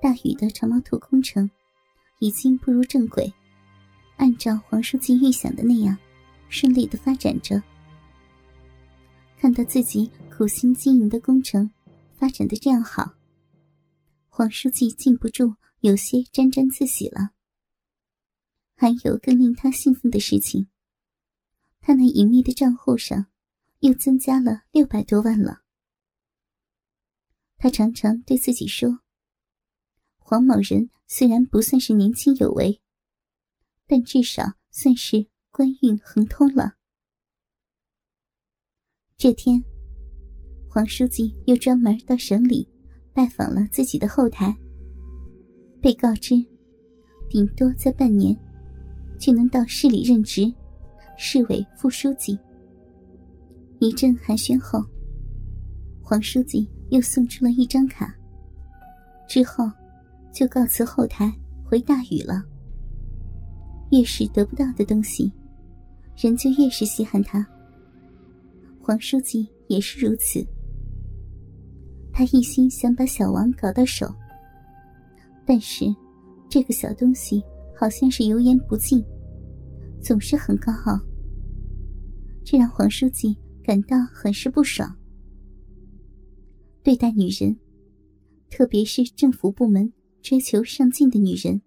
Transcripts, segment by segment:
大禹的长毛兔工程已经步入正轨，按照黄书记预想的那样，顺利的发展着。看到自己苦心经营的工程发展的这样好，黄书记禁不住有些沾沾自喜了。还有更令他兴奋的事情，他那隐秘的账户上又增加了六百多万了。他常常对自己说：“黄某人虽然不算是年轻有为，但至少算是官运亨通了。”这天，黄书记又专门到省里拜访了自己的后台，被告知，顶多在半年。就能到市里任职，市委副书记。一阵寒暄后，黄书记又送出了一张卡。之后，就告辞后台回大禹了。越是得不到的东西，人就越是稀罕他。黄书记也是如此。他一心想把小王搞到手，但是这个小东西。好像是油盐不进，总是很高傲，这让黄书记感到很是不爽。对待女人，特别是政府部门追求上进的女人，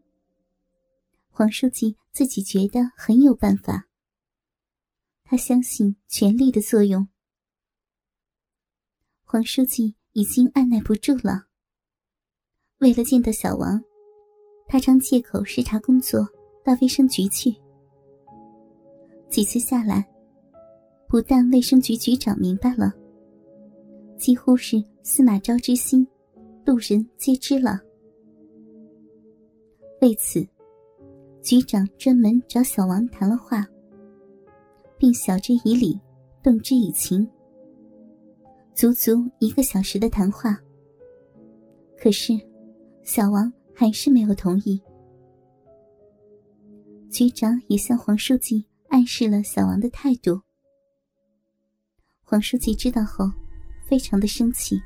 黄书记自己觉得很有办法。他相信权力的作用。黄书记已经按耐不住了，为了见到小王。他常借口视察工作到卫生局去，几次下来，不但卫生局局长明白了，几乎是司马昭之心，路人皆知了。为此，局长专门找小王谈了话，并晓之以理，动之以情，足足一个小时的谈话。可是，小王。还是没有同意。局长也向黄书记暗示了小王的态度。黄书记知道后，非常的生气。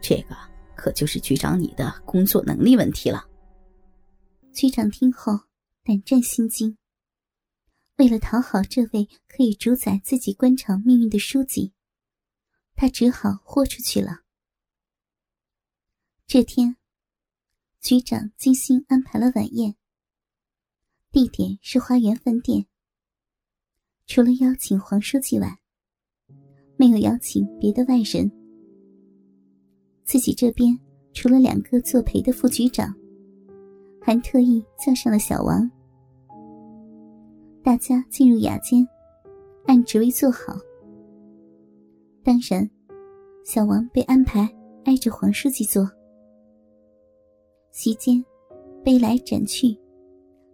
这个可就是局长你的工作能力问题了。局长听后胆战心惊。为了讨好这位可以主宰自己官场命运的书记，他只好豁出去了。这天。局长精心安排了晚宴，地点是花园饭店。除了邀请黄书记外，没有邀请别的外人。自己这边除了两个作陪的副局长，还特意叫上了小王。大家进入雅间，按职位坐好。当然，小王被安排挨着黄书记坐。席间，杯来盏去，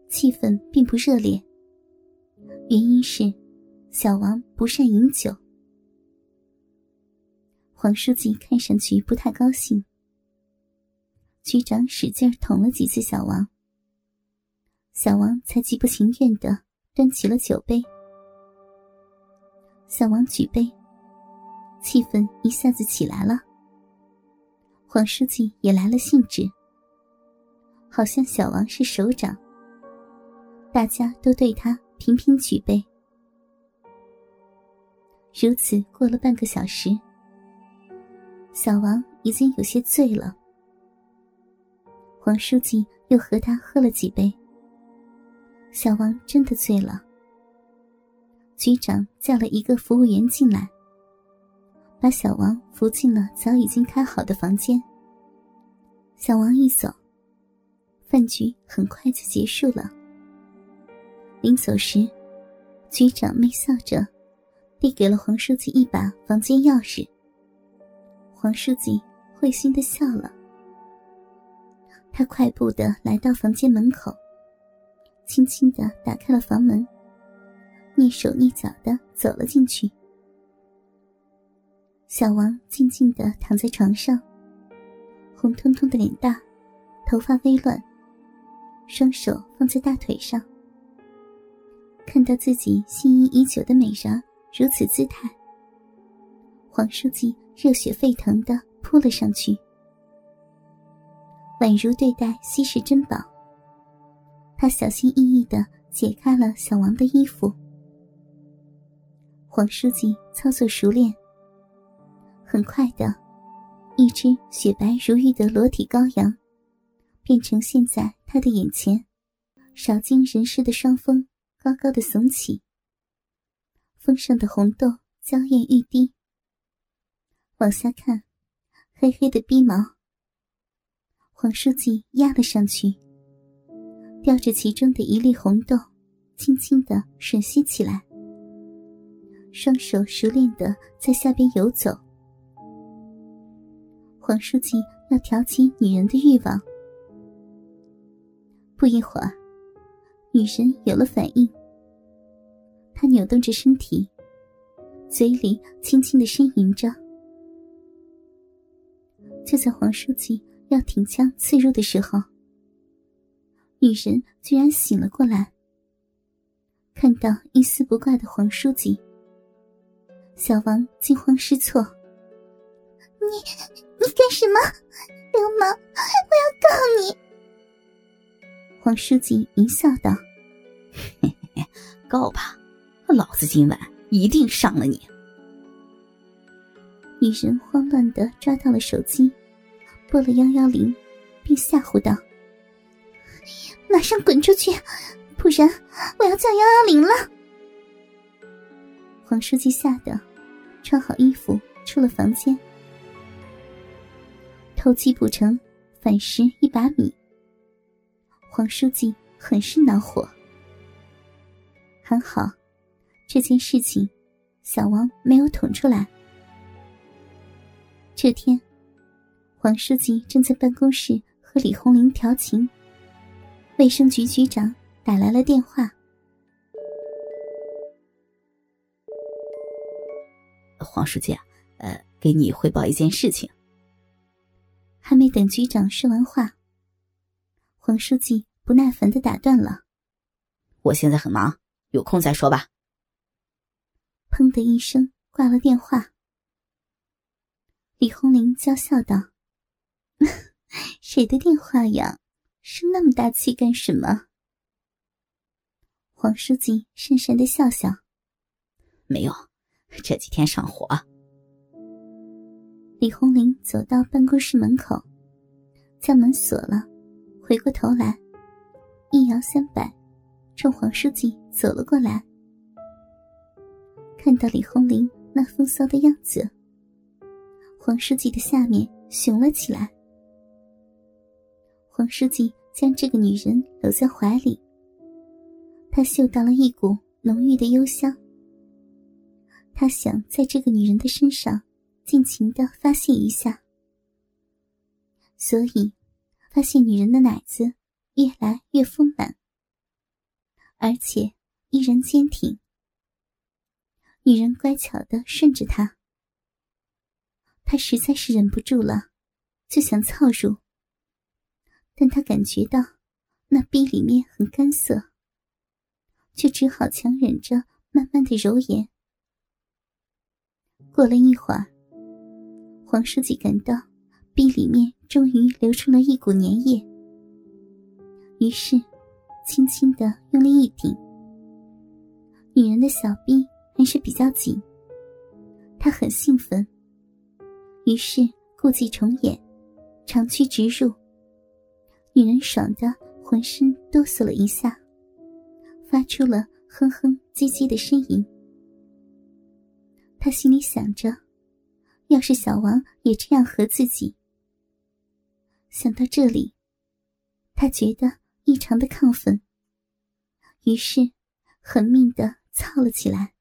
气氛并不热烈。原因是，小王不善饮酒。黄书记看上去不太高兴。局长使劲捅了几次小王，小王才极不情愿的端起了酒杯。小王举杯，气氛一下子起来了。黄书记也来了兴致。好像小王是首长，大家都对他频频举杯。如此过了半个小时，小王已经有些醉了。黄书记又和他喝了几杯，小王真的醉了。局长叫了一个服务员进来，把小王扶进了早已经开好的房间。小王一走。饭局很快就结束了。临走时，局长微笑着递给了黄书记一把房间钥匙。黄书记会心的笑了。他快步的来到房间门口，轻轻的打开了房门，蹑手蹑脚的走了进去。小王静静的躺在床上，红彤彤的脸蛋，头发微乱。双手放在大腿上，看到自己心仪已久的美人如此姿态，黄书记热血沸腾的扑了上去。宛如对待稀世珍宝。他小心翼翼的解开了小王的衣服。黄书记操作熟练，很快的，一只雪白如玉的裸体羔羊，便呈现在他的眼前。少经人事的双峰高高的耸起，峰上的红豆娇艳欲滴。往下看，黑黑的鼻毛。黄书记压了上去，叼着其中的一粒红豆，轻轻的吮吸起来，双手熟练的在下边游走。黄书记要挑起女人的欲望，不一会儿。女人有了反应，她扭动着身体，嘴里轻轻的呻吟着。就在黄书记要挺枪刺入的时候，女人居然醒了过来。看到一丝不挂的黄书记，小王惊慌失措：“你你干什么？流氓！我要告你！”黄书记淫笑道：“告吧，老子今晚一定上了你。”女人慌乱的抓到了手机，拨了幺幺零，并吓唬道：“马上滚出去，不然我要叫幺幺零了。”黄书记吓得穿好衣服出了房间，偷鸡不成反蚀一把米。黄书记很是恼火，还好，这件事情小王没有捅出来。这天，黄书记正在办公室和李红玲调情，卫生局局长打来了电话。黄书记，呃，给你汇报一件事情。还没等局长说完话。黄书记不耐烦的打断了：“我现在很忙，有空再说吧。”砰的一声挂了电话。李红玲娇笑道：“ 谁的电话呀？生那么大气干什么？”黄书记讪讪的笑笑：“没有，这几天上火。”李红林走到办公室门口，将门锁了。回过头来，一摇三摆，冲黄书记走了过来。看到李红林那风骚的样子，黄书记的下面熊了起来。黄书记将这个女人搂在怀里，他嗅到了一股浓郁的幽香。他想在这个女人的身上尽情的发泄一下，所以。发现女人的奶子越来越丰满，而且依然坚挺。女人乖巧的顺着他，他实在是忍不住了，就想操入，但他感觉到那逼里面很干涩，却只好强忍着，慢慢的揉眼。过了一会儿，黄书记感到。壁里面终于流出了一股粘液，于是轻轻的用力一顶。女人的小臂还是比较紧，她很兴奋，于是故伎重演，长驱直入。女人爽的浑身哆嗦了一下，发出了哼哼唧唧的呻吟。她心里想着，要是小王也这样和自己。想到这里，他觉得异常的亢奋，于是狠命的操了起来。